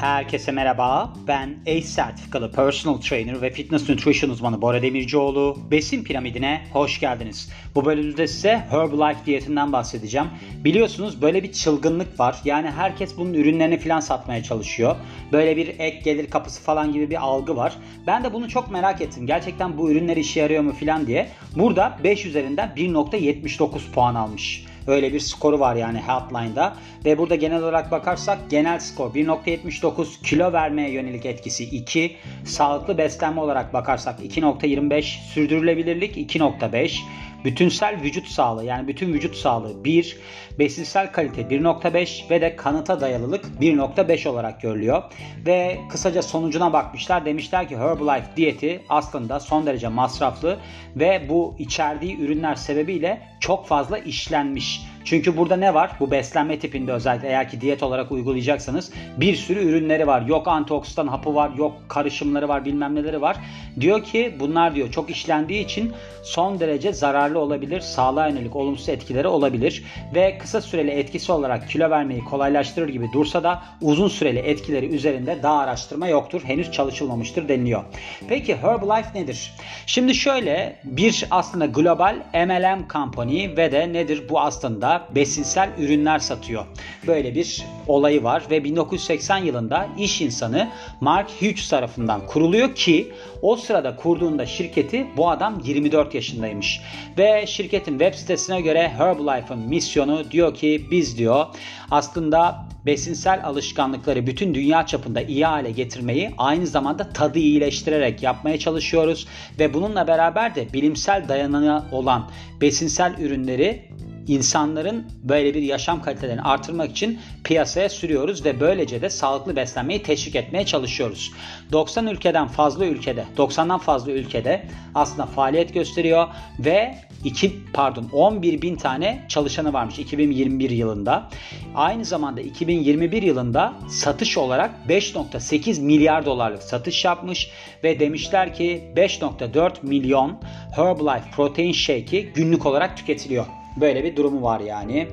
Herkese merhaba. Ben ACE sertifikalı personal trainer ve fitness nutrition uzmanı Bora Demircioğlu. Besin piramidine hoş geldiniz. Bu bölümde size Herbalife diyetinden bahsedeceğim. Biliyorsunuz böyle bir çılgınlık var. Yani herkes bunun ürünlerini falan satmaya çalışıyor. Böyle bir ek gelir kapısı falan gibi bir algı var. Ben de bunu çok merak ettim. Gerçekten bu ürünler işe yarıyor mu falan diye. Burada 5 üzerinden 1.79 puan almış. Öyle bir skoru var yani Healthline'da. Ve burada genel olarak bakarsak genel skor 1.79, kilo vermeye yönelik etkisi 2, sağlıklı beslenme olarak bakarsak 2.25, sürdürülebilirlik 2.5, bütünsel vücut sağlığı yani bütün vücut sağlığı 1, besinsel kalite 1.5 ve de kanıta dayalılık 1.5 olarak görülüyor. Ve kısaca sonucuna bakmışlar. Demişler ki Herbalife diyeti aslında son derece masraflı ve bu içerdiği ürünler sebebiyle çok fazla işlenmiş. Çünkü burada ne var? Bu beslenme tipinde özellikle eğer ki diyet olarak uygulayacaksanız bir sürü ürünleri var. Yok antioksidan hapı var, yok karışımları var, bilmem neleri var. Diyor ki bunlar diyor çok işlendiği için son derece zararlı olabilir. Sağlığa yönelik olumsuz etkileri olabilir. Ve kısa süreli etkisi olarak kilo vermeyi kolaylaştırır gibi dursa da uzun süreli etkileri üzerinde daha araştırma yoktur. Henüz çalışılmamıştır deniliyor. Peki Herbalife nedir? Şimdi şöyle bir aslında global MLM company ve de nedir bu aslında besinsel ürünler satıyor. Böyle bir olayı var ve 1980 yılında iş insanı Mark Hughes tarafından kuruluyor ki o sırada kurduğunda şirketi bu adam 24 yaşındaymış. Ve şirketin web sitesine göre Herbalife'ın misyonu diyor ki biz diyor aslında besinsel alışkanlıkları bütün dünya çapında iyi hale getirmeyi aynı zamanda tadı iyileştirerek yapmaya çalışıyoruz ve bununla beraber de bilimsel dayanığı olan besinsel ürünleri insanların böyle bir yaşam kalitelerini artırmak için piyasaya sürüyoruz ve böylece de sağlıklı beslenmeyi teşvik etmeye çalışıyoruz. 90 ülkeden fazla ülkede, 90'dan fazla ülkede aslında faaliyet gösteriyor ve 2 pardon 11 bin tane çalışanı varmış 2021 yılında. Aynı zamanda 2021 yılında satış olarak 5.8 milyar dolarlık satış yapmış ve demişler ki 5.4 milyon Herbalife protein shake'i günlük olarak tüketiliyor. Böyle bir durumu var yani.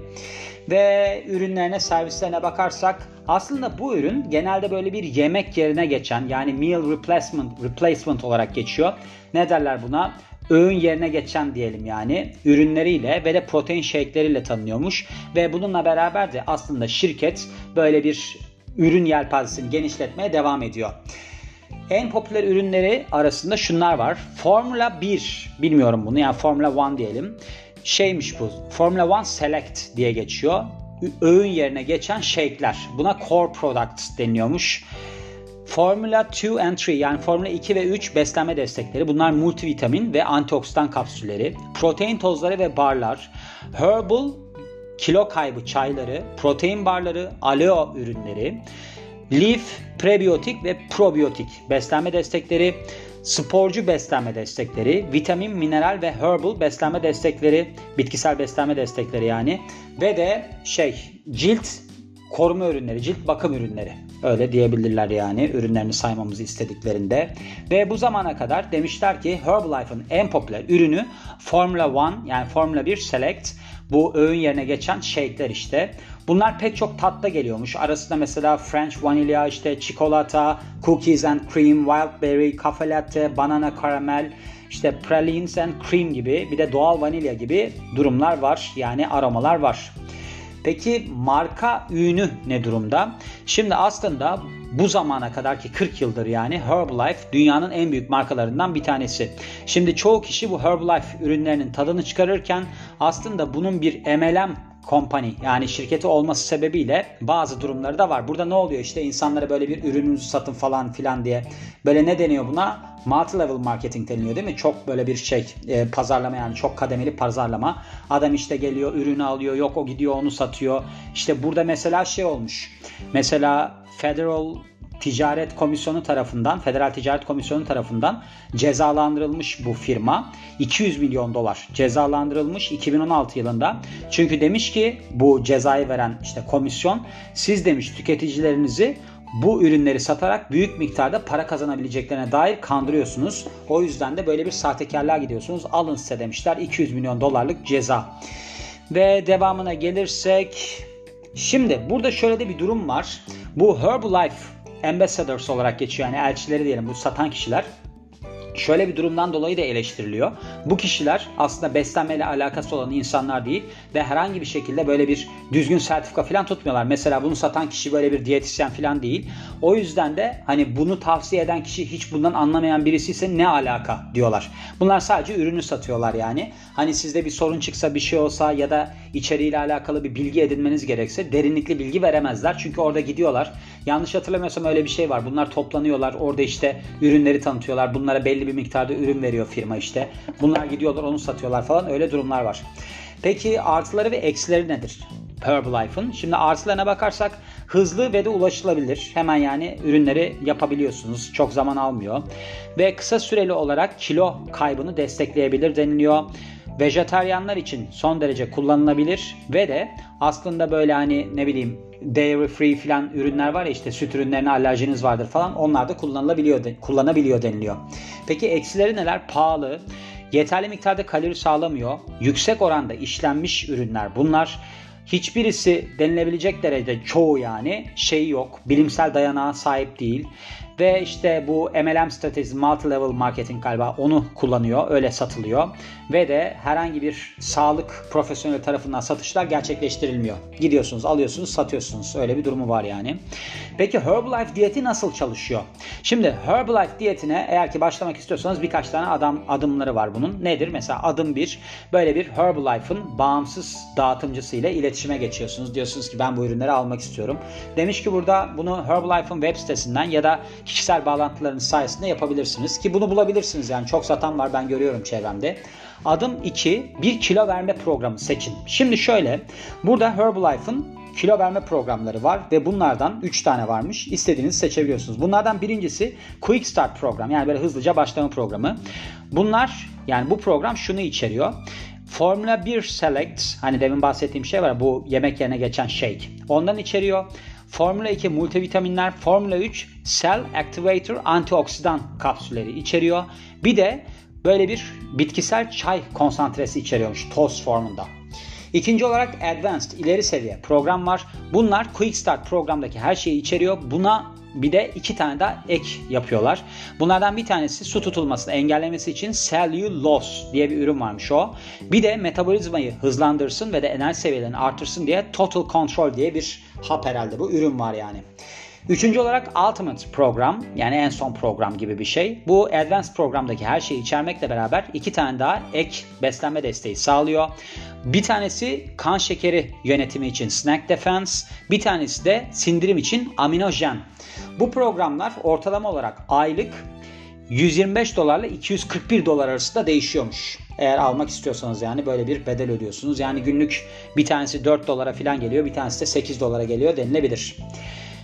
Ve ürünlerine, servislerine bakarsak aslında bu ürün genelde böyle bir yemek yerine geçen yani meal replacement, replacement olarak geçiyor. Ne derler buna? öğün yerine geçen diyelim yani ürünleriyle ve de protein shake'leriyle tanınıyormuş ve bununla beraber de aslında şirket böyle bir ürün yelpazesini genişletmeye devam ediyor. En popüler ürünleri arasında şunlar var. Formula 1 bilmiyorum bunu yani Formula 1 diyelim şeymiş bu. Formula 1 Select diye geçiyor. Öğün yerine geçen shake'ler. Buna core products deniyormuş. Formula 2 and 3 yani Formula 2 ve 3 beslenme destekleri. Bunlar multivitamin ve antioksidan kapsülleri. Protein tozları ve barlar. Herbal kilo kaybı çayları, protein barları, aleo ürünleri. Leaf prebiyotik ve probiyotik beslenme destekleri sporcu beslenme destekleri, vitamin, mineral ve herbal beslenme destekleri, bitkisel beslenme destekleri yani ve de şey cilt koruma ürünleri, cilt bakım ürünleri. Öyle diyebilirler yani ürünlerini saymamızı istediklerinde. Ve bu zamana kadar demişler ki Herbalife'ın en popüler ürünü Formula 1 yani Formula 1 Select. Bu öğün yerine geçen shake'ler işte. Bunlar pek çok tatta geliyormuş. Arasında mesela French vanilya, işte çikolata, cookies and cream, wild berry, cafe latte, banana caramel, işte pralines and cream gibi bir de doğal vanilya gibi durumlar var. Yani aromalar var. Peki marka ünü ne durumda? Şimdi aslında bu zamana kadar ki 40 yıldır yani Herbalife dünyanın en büyük markalarından bir tanesi. Şimdi çoğu kişi bu Herbalife ürünlerinin tadını çıkarırken aslında bunun bir MLM company yani şirketi olması sebebiyle bazı durumları da var. Burada ne oluyor işte insanlara böyle bir ürününüzü satın falan filan diye böyle ne deniyor buna? Multi level marketing deniliyor değil mi? Çok böyle bir şey e, pazarlama yani çok kademeli pazarlama. Adam işte geliyor ürünü alıyor yok o gidiyor onu satıyor. İşte burada mesela şey olmuş. Mesela Federal Ticaret Komisyonu tarafından, Federal Ticaret Komisyonu tarafından cezalandırılmış bu firma. 200 milyon dolar cezalandırılmış 2016 yılında. Çünkü demiş ki bu cezayı veren işte komisyon siz demiş tüketicilerinizi bu ürünleri satarak büyük miktarda para kazanabileceklerine dair kandırıyorsunuz. O yüzden de böyle bir sahtekarlığa gidiyorsunuz. Alın size demişler 200 milyon dolarlık ceza. Ve devamına gelirsek Şimdi burada şöyle de bir durum var. Bu Herbalife ambassadors olarak geçiyor. Yani elçileri diyelim bu satan kişiler şöyle bir durumdan dolayı da eleştiriliyor. Bu kişiler aslında beslenmeyle alakası olan insanlar değil ve herhangi bir şekilde böyle bir düzgün sertifika falan tutmuyorlar. Mesela bunu satan kişi böyle bir diyetisyen falan değil. O yüzden de hani bunu tavsiye eden kişi hiç bundan anlamayan birisi ise ne alaka diyorlar. Bunlar sadece ürünü satıyorlar yani. Hani sizde bir sorun çıksa bir şey olsa ya da içeriğiyle alakalı bir bilgi edinmeniz gerekse derinlikli bilgi veremezler. Çünkü orada gidiyorlar. Yanlış hatırlamıyorsam öyle bir şey var. Bunlar toplanıyorlar. Orada işte ürünleri tanıtıyorlar. Bunlara belli bir miktarda ürün veriyor firma işte. Bunlar gidiyorlar onu satıyorlar falan. Öyle durumlar var. Peki artıları ve eksileri nedir? Herbalife'ın. Şimdi artılarına bakarsak hızlı ve de ulaşılabilir. Hemen yani ürünleri yapabiliyorsunuz. Çok zaman almıyor. Ve kısa süreli olarak kilo kaybını destekleyebilir deniliyor vejetaryenler için son derece kullanılabilir ve de aslında böyle hani ne bileyim dairy free filan ürünler var ya işte süt ürünlerine alerjiniz vardır falan onlar da kullanılabiliyor kullanabiliyor deniliyor. Peki eksileri neler? Pahalı, yeterli miktarda kalori sağlamıyor, yüksek oranda işlenmiş ürünler bunlar. Hiçbirisi denilebilecek derecede çoğu yani şey yok. Bilimsel dayanağa sahip değil. Ve işte bu MLM stratejisi multi level marketing galiba onu kullanıyor. Öyle satılıyor. Ve de herhangi bir sağlık profesyoneli tarafından satışlar gerçekleştirilmiyor. Gidiyorsunuz, alıyorsunuz, satıyorsunuz. Öyle bir durumu var yani. Peki Herbalife diyeti nasıl çalışıyor? Şimdi Herbalife diyetine eğer ki başlamak istiyorsanız birkaç tane adam adımları var bunun. Nedir? Mesela adım bir böyle bir Herbalife'ın bağımsız dağıtımcısı ile iletişime geçiyorsunuz. Diyorsunuz ki ben bu ürünleri almak istiyorum. Demiş ki burada bunu Herbalife'ın web sitesinden ya da kişisel bağlantılarınız sayesinde yapabilirsiniz. Ki bunu bulabilirsiniz yani çok satan var ben görüyorum çevremde. Adım 2 bir kilo verme programı seçin. Şimdi şöyle burada Herbalife'ın kilo verme programları var ve bunlardan 3 tane varmış. İstediğinizi seçebiliyorsunuz. Bunlardan birincisi Quick Start program yani böyle hızlıca başlama programı. Bunlar yani bu program şunu içeriyor. Formula 1 Select hani demin bahsettiğim şey var bu yemek yerine geçen shake. Ondan içeriyor. Formula 2 multivitaminler, Formula 3 Cell Activator antioksidan kapsülleri içeriyor. Bir de böyle bir bitkisel çay konsantresi içeriyormuş toz formunda. İkinci olarak Advanced ileri seviye program var. Bunlar Quick Start programdaki her şeyi içeriyor. Buna bir de iki tane daha ek yapıyorlar. Bunlardan bir tanesi su tutulmasını engellemesi için Cellulose diye bir ürün varmış o. Bir de metabolizmayı hızlandırsın ve de enerji seviyelerini artırsın diye Total Control diye bir hap herhalde bu ürün var yani. Üçüncü olarak Ultimate program yani en son program gibi bir şey. Bu Advanced programdaki her şeyi içermekle beraber iki tane daha ek beslenme desteği sağlıyor. Bir tanesi kan şekeri yönetimi için Snack Defense, bir tanesi de sindirim için Aminogen. Bu programlar ortalama olarak aylık 125 dolarla 241 dolar arasında değişiyormuş. Eğer almak istiyorsanız yani böyle bir bedel ödüyorsunuz. Yani günlük bir tanesi 4 dolara falan geliyor, bir tanesi de 8 dolara geliyor denilebilir.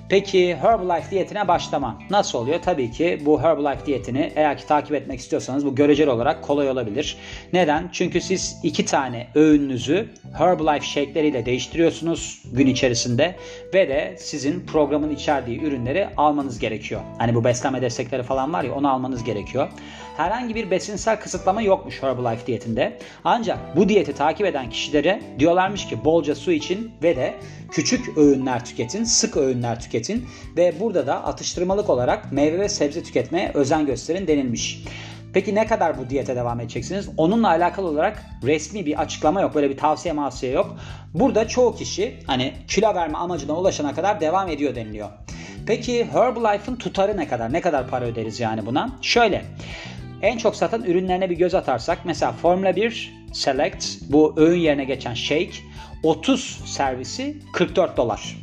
Peki Herbalife diyetine başlama nasıl oluyor? Tabii ki bu Herbalife diyetini eğer ki takip etmek istiyorsanız bu göreceli olarak kolay olabilir. Neden? Çünkü siz iki tane öğününüzü Herbalife shake'leriyle değiştiriyorsunuz gün içerisinde ve de sizin programın içerdiği ürünleri almanız gerekiyor. Hani bu beslenme destekleri falan var ya onu almanız gerekiyor. Herhangi bir besinsel kısıtlama yokmuş Herbalife diyetinde. Ancak bu diyeti takip eden kişilere diyorlarmış ki bolca su için ve de küçük öğünler tüketin, sık öğünler tüketin ve burada da atıştırmalık olarak meyve ve sebze tüketmeye özen gösterin denilmiş. Peki ne kadar bu diyete devam edeceksiniz? Onunla alakalı olarak resmi bir açıklama yok. Böyle bir tavsiye mavsiye yok. Burada çoğu kişi hani kilo verme amacına ulaşana kadar devam ediyor deniliyor. Peki Herbalife'ın tutarı ne kadar? Ne kadar para öderiz yani buna? Şöyle. En çok satan ürünlerine bir göz atarsak mesela Formula 1 Select bu öğün yerine geçen shake 30 servisi 44 dolar.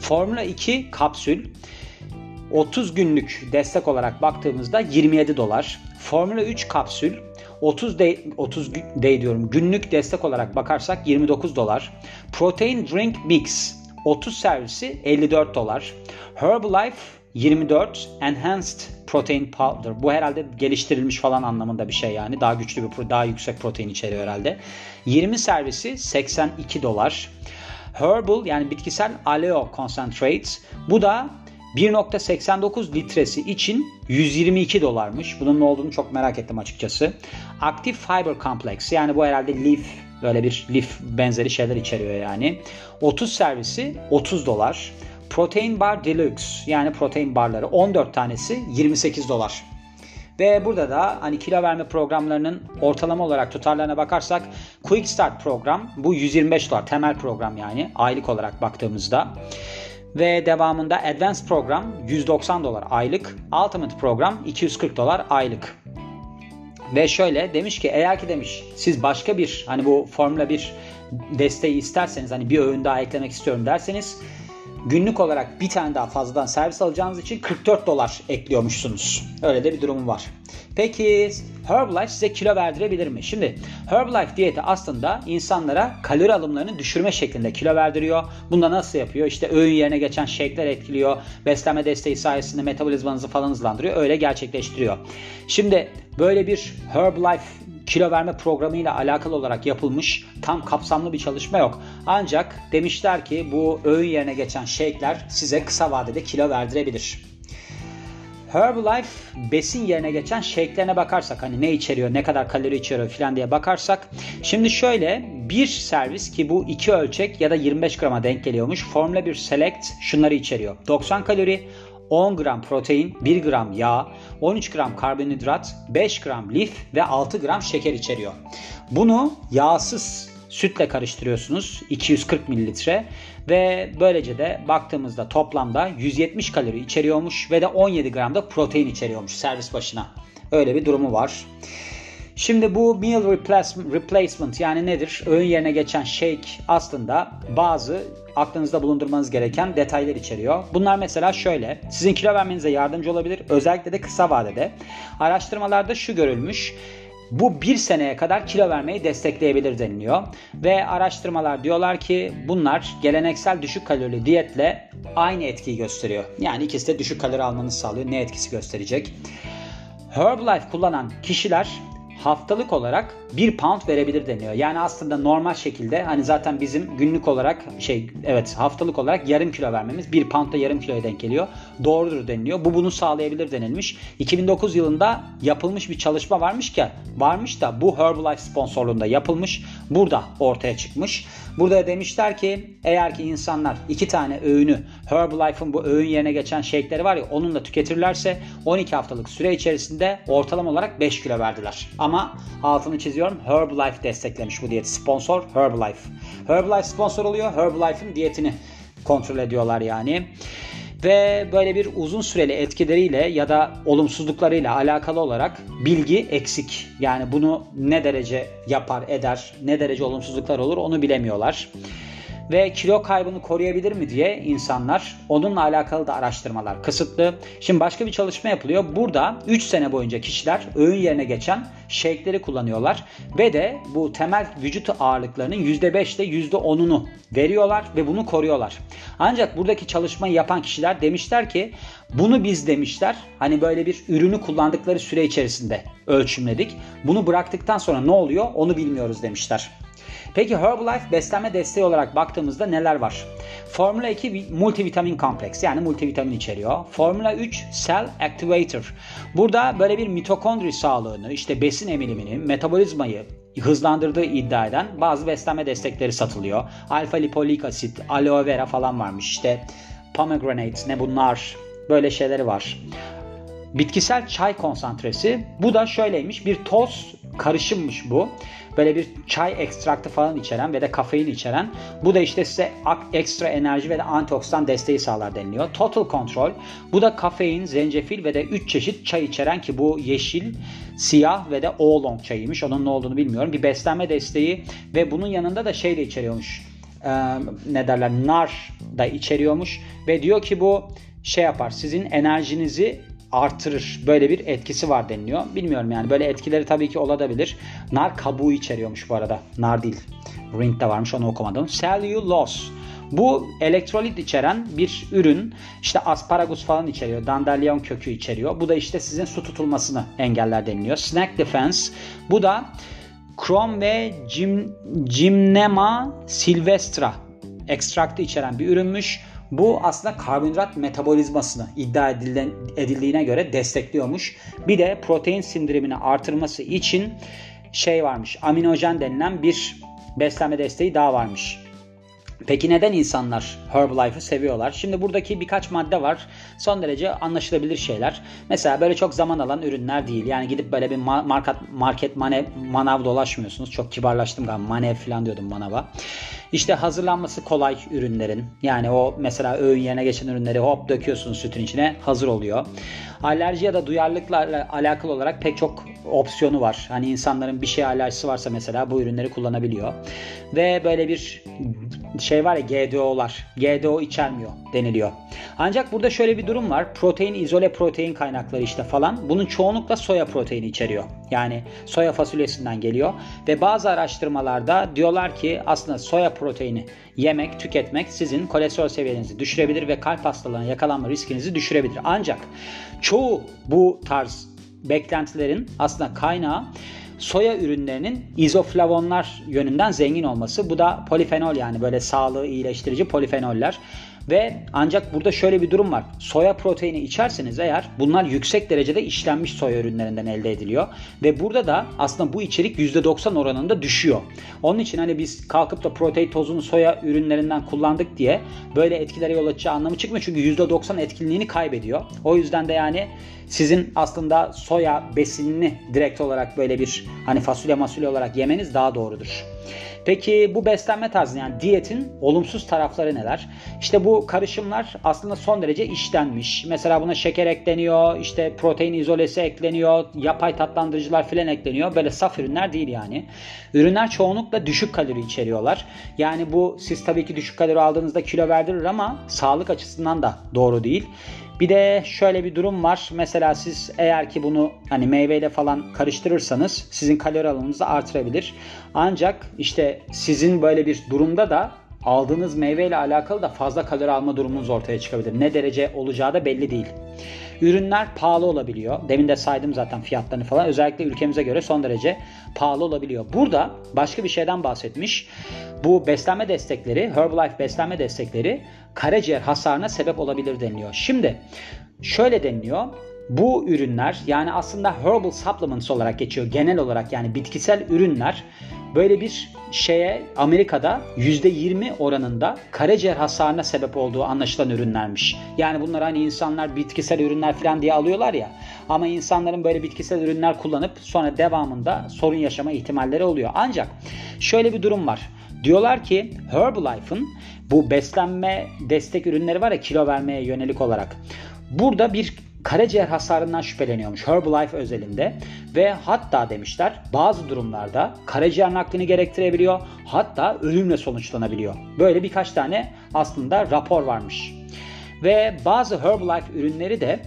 Formula 2 kapsül 30 günlük destek olarak baktığımızda 27 dolar. Formula 3 kapsül 30 day, 30 day diyorum günlük destek olarak bakarsak 29 dolar. Protein Drink Mix 30 servisi 54 dolar. Herbalife 24 Enhanced Protein Powder. Bu herhalde geliştirilmiş falan anlamında bir şey yani. Daha güçlü bir daha yüksek protein içeriyor herhalde. 20 servisi 82 dolar. Herbal yani bitkisel Aleo Concentrate. Bu da 1.89 litresi için 122 dolarmış. Bunun ne olduğunu çok merak ettim açıkçası. Active Fiber Complex yani bu herhalde leaf böyle bir lif benzeri şeyler içeriyor yani. 30 servisi 30 dolar. Protein Bar Deluxe yani protein barları 14 tanesi 28 dolar. Ve burada da hani kilo verme programlarının ortalama olarak tutarlarına bakarsak Quick Start program bu 125 dolar temel program yani aylık olarak baktığımızda. Ve devamında Advanced program 190 dolar aylık. Ultimate program 240 dolar aylık. Ve şöyle demiş ki eğer ki demiş siz başka bir hani bu Formula 1 desteği isterseniz hani bir öğün daha eklemek istiyorum derseniz günlük olarak bir tane daha fazladan servis alacağınız için 44 dolar ekliyormuşsunuz. Öyle de bir durumu var. Peki Herbalife size kilo verdirebilir mi? Şimdi Herbalife diyeti aslında insanlara kalori alımlarını düşürme şeklinde kilo verdiriyor. Bunda nasıl yapıyor? İşte öğün yerine geçen shake'ler etkiliyor. Beslenme desteği sayesinde metabolizmanızı falan hızlandırıyor. Öyle gerçekleştiriyor. Şimdi böyle bir Herbalife kilo verme programıyla alakalı olarak yapılmış tam kapsamlı bir çalışma yok. Ancak demişler ki bu öğün yerine geçen shake'ler size kısa vadede kilo verdirebilir. Herbalife besin yerine geçen shake'lerine bakarsak hani ne içeriyor, ne kadar kalori içeriyor falan diye bakarsak şimdi şöyle bir servis ki bu iki ölçek ya da 25 grama denk geliyormuş. Formula 1 Select şunları içeriyor. 90 kalori, 10 gram protein, 1 gram yağ, 13 gram karbonhidrat, 5 gram lif ve 6 gram şeker içeriyor. Bunu yağsız sütle karıştırıyorsunuz 240 mililitre ve böylece de baktığımızda toplamda 170 kalori içeriyormuş ve de 17 gram da protein içeriyormuş servis başına. Öyle bir durumu var. Şimdi bu meal replacement yani nedir? Öğün yerine geçen shake aslında bazı aklınızda bulundurmanız gereken detaylar içeriyor. Bunlar mesela şöyle. Sizin kilo vermenize yardımcı olabilir. Özellikle de kısa vadede. Araştırmalarda şu görülmüş. Bu bir seneye kadar kilo vermeyi destekleyebilir deniliyor. Ve araştırmalar diyorlar ki bunlar geleneksel düşük kalorili diyetle aynı etkiyi gösteriyor. Yani ikisi de düşük kalori almanızı sağlıyor. Ne etkisi gösterecek? Herbalife kullanan kişiler haftalık olarak 1 pound verebilir deniyor. Yani aslında normal şekilde hani zaten bizim günlük olarak şey evet haftalık olarak yarım kilo vermemiz 1 pound da yarım kiloya denk geliyor. Doğrudur deniliyor. Bu bunu sağlayabilir denilmiş. 2009 yılında yapılmış bir çalışma varmış ki varmış da bu Herbalife sponsorluğunda yapılmış. Burada ortaya çıkmış. Burada demişler ki eğer ki insanlar iki tane öğünü Herbalife'ın bu öğün yerine geçen shake'leri var ya onunla tüketirlerse 12 haftalık süre içerisinde ortalama olarak 5 kilo verdiler. Ama altını çiziyorum Herbalife desteklemiş bu diyeti. Sponsor Herbalife. Herbalife sponsor oluyor. Herbalife'ın diyetini kontrol ediyorlar yani ve böyle bir uzun süreli etkileriyle ya da olumsuzluklarıyla alakalı olarak bilgi eksik. Yani bunu ne derece yapar eder, ne derece olumsuzluklar olur onu bilemiyorlar ve kilo kaybını koruyabilir mi diye insanlar onunla alakalı da araştırmalar kısıtlı. Şimdi başka bir çalışma yapılıyor. Burada 3 sene boyunca kişiler öğün yerine geçen shake'leri kullanıyorlar ve de bu temel vücut ağırlıklarının %5 ile %10'unu veriyorlar ve bunu koruyorlar. Ancak buradaki çalışmayı yapan kişiler demişler ki bunu biz demişler hani böyle bir ürünü kullandıkları süre içerisinde ölçümledik. Bunu bıraktıktan sonra ne oluyor onu bilmiyoruz demişler. Peki Herbalife beslenme desteği olarak baktığımızda neler var? Formula 2 multivitamin kompleks yani multivitamin içeriyor. Formula 3 Cell Activator. Burada böyle bir mitokondri sağlığını, işte besin emilimini, metabolizmayı hızlandırdığı iddia eden bazı beslenme destekleri satılıyor. Alfa lipolik asit, aloe vera falan varmış. İşte pomegranate ne bunlar böyle şeyleri var. Bitkisel çay konsantresi. Bu da şöyleymiş. Bir toz karışımmış bu. Böyle bir çay ekstraktı falan içeren ve de kafein içeren. Bu da işte size ekstra enerji ve de antioksidan desteği sağlar deniliyor. Total Control. Bu da kafein, zencefil ve de 3 çeşit çay içeren ki bu yeşil, siyah ve de oolong çayıymış. Onun ne olduğunu bilmiyorum. Bir beslenme desteği ve bunun yanında da şey de içeriyormuş. Ee, ne derler? Nar da içeriyormuş ve diyor ki bu şey yapar. Sizin enerjinizi artırır. Böyle bir etkisi var deniliyor. Bilmiyorum yani böyle etkileri tabii ki olabilir. Nar kabuğu içeriyormuş bu arada. Nar değil. Ring'de varmış onu okumadım. Cellulose. Bu elektrolit içeren bir ürün. İşte asparagus falan içeriyor. Dandelion kökü içeriyor. Bu da işte sizin su tutulmasını engeller deniliyor. Snack Defense. Bu da krom ve Gym, Gymnema silvestra ekstraktı içeren bir ürünmüş. Bu aslında karbonhidrat metabolizmasını iddia edildiğine göre destekliyormuş. Bir de protein sindirimini artırması için şey varmış. Aminojen denilen bir beslenme desteği daha varmış. Peki neden insanlar Herbalife'ı seviyorlar? Şimdi buradaki birkaç madde var. Son derece anlaşılabilir şeyler. Mesela böyle çok zaman alan ürünler değil. Yani gidip böyle bir market, market manev, manav dolaşmıyorsunuz. Çok kibarlaştım galiba. Manev falan diyordum manava. İşte hazırlanması kolay ürünlerin. Yani o mesela öğün yerine geçen ürünleri hop döküyorsunuz sütün içine hazır oluyor. Alerji ya da duyarlılıkla alakalı olarak pek çok opsiyonu var. Hani insanların bir şeye alerjisi varsa mesela bu ürünleri kullanabiliyor. Ve böyle bir şey var ya GDO'lar. GDO içermiyor deniliyor. Ancak burada şöyle bir durum var. Protein izole protein kaynakları işte falan. Bunun çoğunlukla soya proteini içeriyor. Yani soya fasulyesinden geliyor. Ve bazı araştırmalarda diyorlar ki aslında soya proteini yemek, tüketmek sizin kolesterol seviyenizi düşürebilir ve kalp hastalığına yakalanma riskinizi düşürebilir. Ancak çoğu bu tarz beklentilerin aslında kaynağı soya ürünlerinin izoflavonlar yönünden zengin olması. Bu da polifenol yani böyle sağlığı iyileştirici polifenoller. Ve ancak burada şöyle bir durum var. Soya proteini içerseniz eğer bunlar yüksek derecede işlenmiş soya ürünlerinden elde ediliyor. Ve burada da aslında bu içerik %90 oranında düşüyor. Onun için hani biz kalkıp da protein tozunu soya ürünlerinden kullandık diye böyle etkilere yol açacağı anlamı çıkmıyor. Çünkü %90 etkinliğini kaybediyor. O yüzden de yani sizin aslında soya besinini direkt olarak böyle bir hani fasulye masulye olarak yemeniz daha doğrudur. Peki bu beslenme tarzı yani diyetin olumsuz tarafları neler? İşte bu karışımlar aslında son derece işlenmiş. Mesela buna şeker ekleniyor, işte protein izolesi ekleniyor, yapay tatlandırıcılar filan ekleniyor. Böyle saf ürünler değil yani. Ürünler çoğunlukla düşük kalori içeriyorlar. Yani bu siz tabii ki düşük kalori aldığınızda kilo verdirir ama sağlık açısından da doğru değil. Bir de şöyle bir durum var. Mesela siz eğer ki bunu hani meyveyle falan karıştırırsanız sizin kalori alımınızı artırabilir. Ancak işte sizin böyle bir durumda da aldığınız meyveyle alakalı da fazla kalori alma durumunuz ortaya çıkabilir. Ne derece olacağı da belli değil. Ürünler pahalı olabiliyor. Demin de saydım zaten fiyatlarını falan. Özellikle ülkemize göre son derece pahalı olabiliyor. Burada başka bir şeyden bahsetmiş. Bu beslenme destekleri, Herbalife beslenme destekleri karaciğer hasarına sebep olabilir deniliyor. Şimdi şöyle deniliyor. Bu ürünler yani aslında herbal supplements olarak geçiyor genel olarak yani bitkisel ürünler böyle bir şeye Amerika'da %20 oranında karaciğer hasarına sebep olduğu anlaşılan ürünlermiş. Yani bunlar hani insanlar bitkisel ürünler falan diye alıyorlar ya. Ama insanların böyle bitkisel ürünler kullanıp sonra devamında sorun yaşama ihtimalleri oluyor. Ancak şöyle bir durum var. Diyorlar ki Herbalife'ın bu beslenme destek ürünleri var ya kilo vermeye yönelik olarak. Burada bir karaciğer hasarından şüpheleniyormuş Herbalife özelinde ve hatta demişler bazı durumlarda karaciğer naklini gerektirebiliyor hatta ölümle sonuçlanabiliyor. Böyle birkaç tane aslında rapor varmış. Ve bazı Herbalife ürünleri de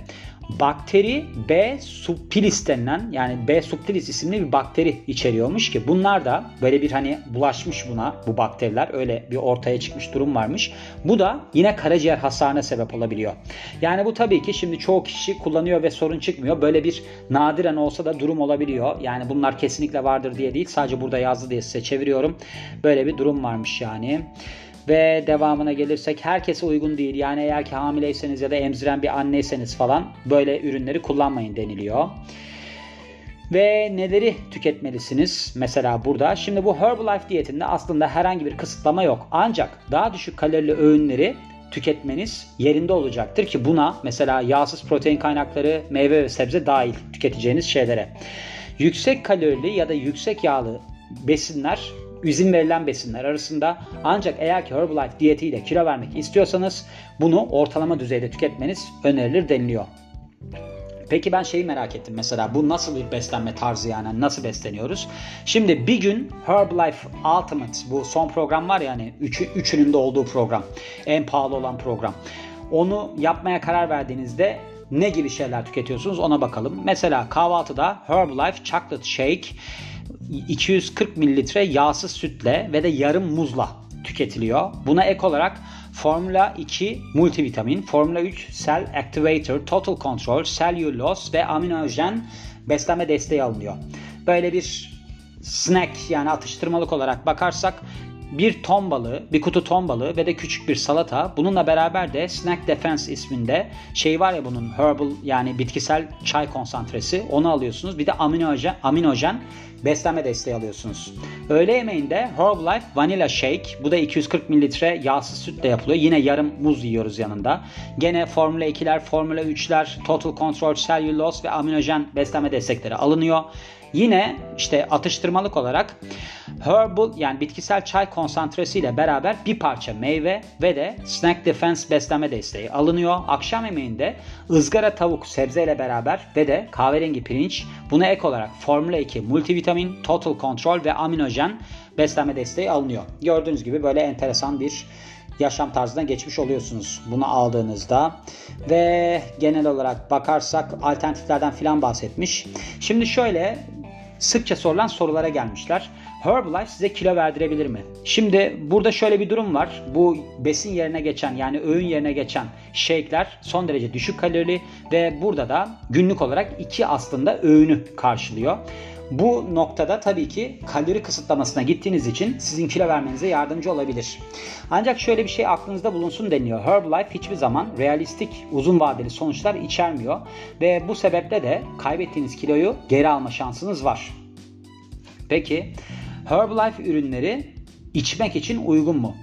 bakteri B subtilis denilen yani B subtilis isimli bir bakteri içeriyormuş ki bunlar da böyle bir hani bulaşmış buna bu bakteriler öyle bir ortaya çıkmış durum varmış. Bu da yine karaciğer hasarına sebep olabiliyor. Yani bu tabii ki şimdi çoğu kişi kullanıyor ve sorun çıkmıyor. Böyle bir nadiren olsa da durum olabiliyor. Yani bunlar kesinlikle vardır diye değil sadece burada yazdı diye size çeviriyorum. Böyle bir durum varmış yani. Ve devamına gelirsek herkese uygun değil. Yani eğer ki hamileyseniz ya da emziren bir anneyseniz falan böyle ürünleri kullanmayın deniliyor. Ve neleri tüketmelisiniz? Mesela burada. Şimdi bu Herbalife diyetinde aslında herhangi bir kısıtlama yok. Ancak daha düşük kalorili öğünleri tüketmeniz yerinde olacaktır ki buna mesela yağsız protein kaynakları, meyve ve sebze dahil tüketeceğiniz şeylere. Yüksek kalorili ya da yüksek yağlı besinler izin verilen besinler arasında ancak eğer ki Herbalife diyetiyle kilo vermek istiyorsanız bunu ortalama düzeyde tüketmeniz önerilir deniliyor. Peki ben şeyi merak ettim mesela bu nasıl bir beslenme tarzı yani nasıl besleniyoruz? Şimdi bir gün Herbalife Ultimate bu son program var ya hani üçü, üçünün de olduğu program. En pahalı olan program. Onu yapmaya karar verdiğinizde ne gibi şeyler tüketiyorsunuz ona bakalım. Mesela kahvaltıda Herbalife Chocolate Shake 240 mililitre yağsız sütle ve de yarım muzla tüketiliyor. Buna ek olarak Formula 2 multivitamin, Formula 3 Cell Activator, Total Control, Cellulose ve aminojen beslenme desteği alınıyor. Böyle bir snack yani atıştırmalık olarak bakarsak bir ton balığı, bir kutu ton balığı ve de küçük bir salata. Bununla beraber de Snack Defense isminde şey var ya bunun herbal yani bitkisel çay konsantresi onu alıyorsunuz. Bir de aminojen, aminojen beslenme desteği alıyorsunuz. Öğle yemeğinde Herbalife Vanilla Shake. Bu da 240 mililitre yağsız sütle yapılıyor. Yine yarım muz yiyoruz yanında. Gene Formula 2'ler, Formula 3'ler, Total Control, Cellulose ve aminojen beslenme destekleri alınıyor. Yine işte atıştırmalık olarak herbal yani bitkisel çay konsantresi ile beraber bir parça meyve ve de snack defense beslenme desteği alınıyor. Akşam yemeğinde ızgara tavuk sebzeyle beraber ve de kahverengi pirinç buna ek olarak Formula 2 multivitamin, total control ve aminojen beslenme desteği alınıyor. Gördüğünüz gibi böyle enteresan bir yaşam tarzına geçmiş oluyorsunuz bunu aldığınızda. Ve genel olarak bakarsak alternatiflerden filan bahsetmiş. Şimdi şöyle sıkça sorulan sorulara gelmişler. Herbalife size kilo verdirebilir mi? Şimdi burada şöyle bir durum var. Bu besin yerine geçen yani öğün yerine geçen shake'ler son derece düşük kalorili ve burada da günlük olarak iki aslında öğünü karşılıyor. Bu noktada tabii ki kalori kısıtlamasına gittiğiniz için sizin kilo vermenize yardımcı olabilir. Ancak şöyle bir şey aklınızda bulunsun deniyor. Herbalife hiçbir zaman realistik uzun vadeli sonuçlar içermiyor ve bu sebeple de kaybettiğiniz kiloyu geri alma şansınız var. Peki Herbalife ürünleri içmek için uygun mu?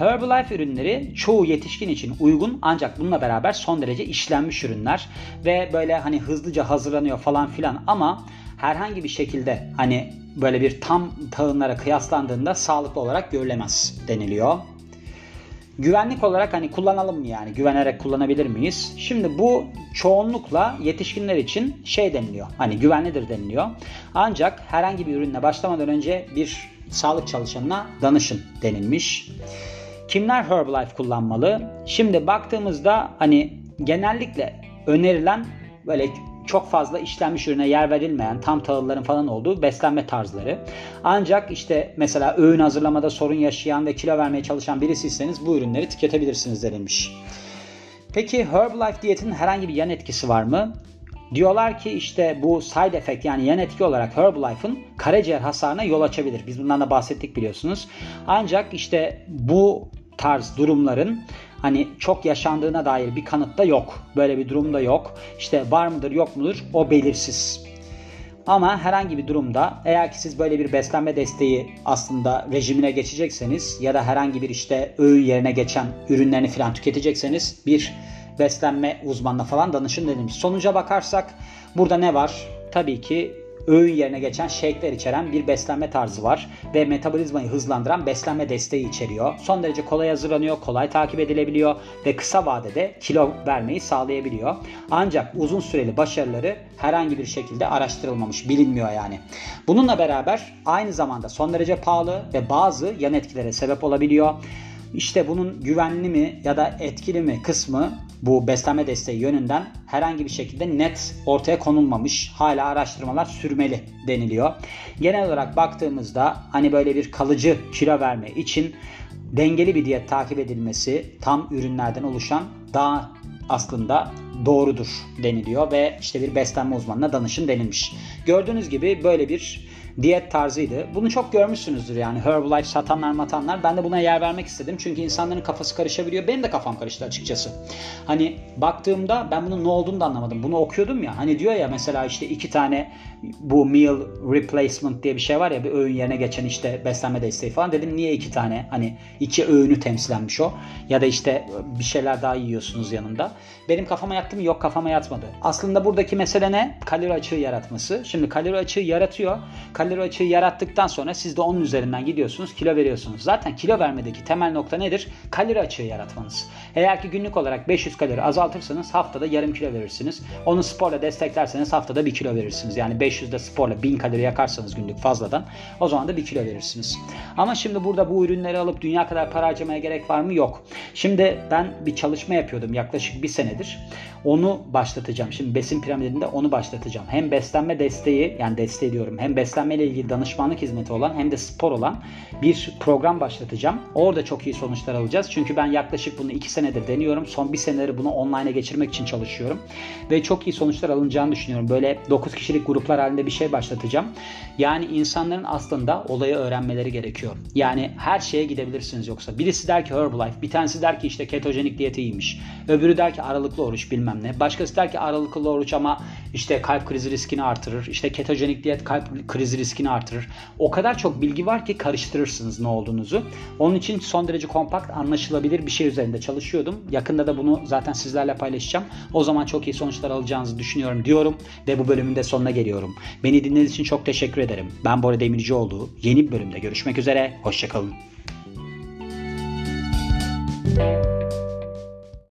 Herbalife ürünleri çoğu yetişkin için uygun ancak bununla beraber son derece işlenmiş ürünler ve böyle hani hızlıca hazırlanıyor falan filan ama herhangi bir şekilde hani böyle bir tam tahınlara kıyaslandığında sağlıklı olarak görülemez deniliyor. Güvenlik olarak hani kullanalım mı yani? Güvenerek kullanabilir miyiz? Şimdi bu çoğunlukla yetişkinler için şey deniliyor. Hani güvenlidir deniliyor. Ancak herhangi bir ürünle başlamadan önce bir sağlık çalışanına danışın denilmiş. Kimler Herbalife kullanmalı? Şimdi baktığımızda hani genellikle önerilen böyle çok fazla işlenmiş ürüne yer verilmeyen tam tahılların falan olduğu beslenme tarzları. Ancak işte mesela öğün hazırlamada sorun yaşayan ve kilo vermeye çalışan birisiyseniz bu ürünleri tüketebilirsiniz denilmiş. Peki Herbalife diyetin herhangi bir yan etkisi var mı? Diyorlar ki işte bu side effect yani yan etki olarak Herbalife'ın karaciğer hasarına yol açabilir. Biz bundan da bahsettik biliyorsunuz. Ancak işte bu tarz durumların hani çok yaşandığına dair bir kanıt da yok. Böyle bir durum da yok. İşte var mıdır yok mudur o belirsiz. Ama herhangi bir durumda eğer ki siz böyle bir beslenme desteği aslında rejimine geçecekseniz ya da herhangi bir işte öğün yerine geçen ürünlerini falan tüketecekseniz bir beslenme uzmanına falan danışın denilmiş. Sonuca bakarsak burada ne var? Tabii ki öğün yerine geçen shake'ler içeren bir beslenme tarzı var ve metabolizmayı hızlandıran beslenme desteği içeriyor. Son derece kolay hazırlanıyor, kolay takip edilebiliyor ve kısa vadede kilo vermeyi sağlayabiliyor. Ancak uzun süreli başarıları herhangi bir şekilde araştırılmamış, bilinmiyor yani. Bununla beraber aynı zamanda son derece pahalı ve bazı yan etkilere sebep olabiliyor. İşte bunun güvenli mi ya da etkili mi kısmı bu beslenme desteği yönünden herhangi bir şekilde net ortaya konulmamış. Hala araştırmalar sürmeli deniliyor. Genel olarak baktığımızda hani böyle bir kalıcı kilo verme için dengeli bir diyet takip edilmesi tam ürünlerden oluşan daha aslında doğrudur deniliyor ve işte bir beslenme uzmanına danışın denilmiş. Gördüğünüz gibi böyle bir diyet tarzıydı. Bunu çok görmüşsünüzdür yani Herbalife satanlar matanlar. Ben de buna yer vermek istedim. Çünkü insanların kafası karışabiliyor. Benim de kafam karıştı açıkçası. Hani baktığımda ben bunun ne olduğunu da anlamadım. Bunu okuyordum ya. Hani diyor ya mesela işte iki tane bu meal replacement diye bir şey var ya bir öğün yerine geçen işte beslenme desteği falan. Dedim niye iki tane? Hani iki öğünü temsilenmiş o. Ya da işte bir şeyler daha yiyorsunuz yanında. Benim kafama yattı mı? Yok kafama yatmadı. Aslında buradaki mesele ne? Kalori açığı yaratması. Şimdi kalori açığı yaratıyor. Kalori açığı yarattıktan sonra siz de onun üzerinden gidiyorsunuz. Kilo veriyorsunuz. Zaten kilo vermedeki temel nokta nedir? Kalori açığı yaratmanız. Eğer ki günlük olarak 500 kalori azaltırsanız haftada yarım kilo verirsiniz. Onu sporla desteklerseniz haftada 1 kilo verirsiniz. Yani 500'de sporla 1000 kalori yakarsanız günlük fazladan o zaman da 1 kilo verirsiniz. Ama şimdi burada bu ürünleri alıp dünya kadar para harcamaya gerek var mı? Yok. Şimdi ben bir çalışma yapıyordum yaklaşık bir senedir. Onu başlatacağım. Şimdi besin piramidinde onu başlatacağım. Hem beslenme desteği yani desteği diyorum hem beslenme ile ilgili danışmanlık hizmeti olan hem de spor olan bir program başlatacağım. Orada çok iyi sonuçlar alacağız. Çünkü ben yaklaşık bunu 2 senedir deniyorum. Son bir senedir bunu online'a geçirmek için çalışıyorum. Ve çok iyi sonuçlar alınacağını düşünüyorum. Böyle 9 kişilik gruplar halinde bir şey başlatacağım. Yani insanların aslında olayı öğrenmeleri gerekiyor. Yani her şeye gidebilirsiniz yoksa. Birisi der ki Herbalife, bir tanesi der ki işte ketojenik diyet iyiymiş. Öbürü der ki aralıklı oruç bilmem ne. Başkası der ki aralıklı oruç ama işte kalp krizi riskini artırır. İşte ketojenik diyet kalp krizi riskini artırır. O kadar çok bilgi var ki karıştırırsınız ne olduğunuzu. Onun için son derece kompakt, anlaşılabilir bir şey üzerinde çalışıyordum. Yakında da bunu zaten sizlerle paylaşacağım. O zaman çok iyi sonuçlar alacağınızı düşünüyorum diyorum ve bu bölümün de sonuna geliyorum. Beni dinlediğiniz için çok teşekkür ederim. Ben Bora Demircioğlu. Yeni bir bölümde görüşmek üzere. Hoşçakalın.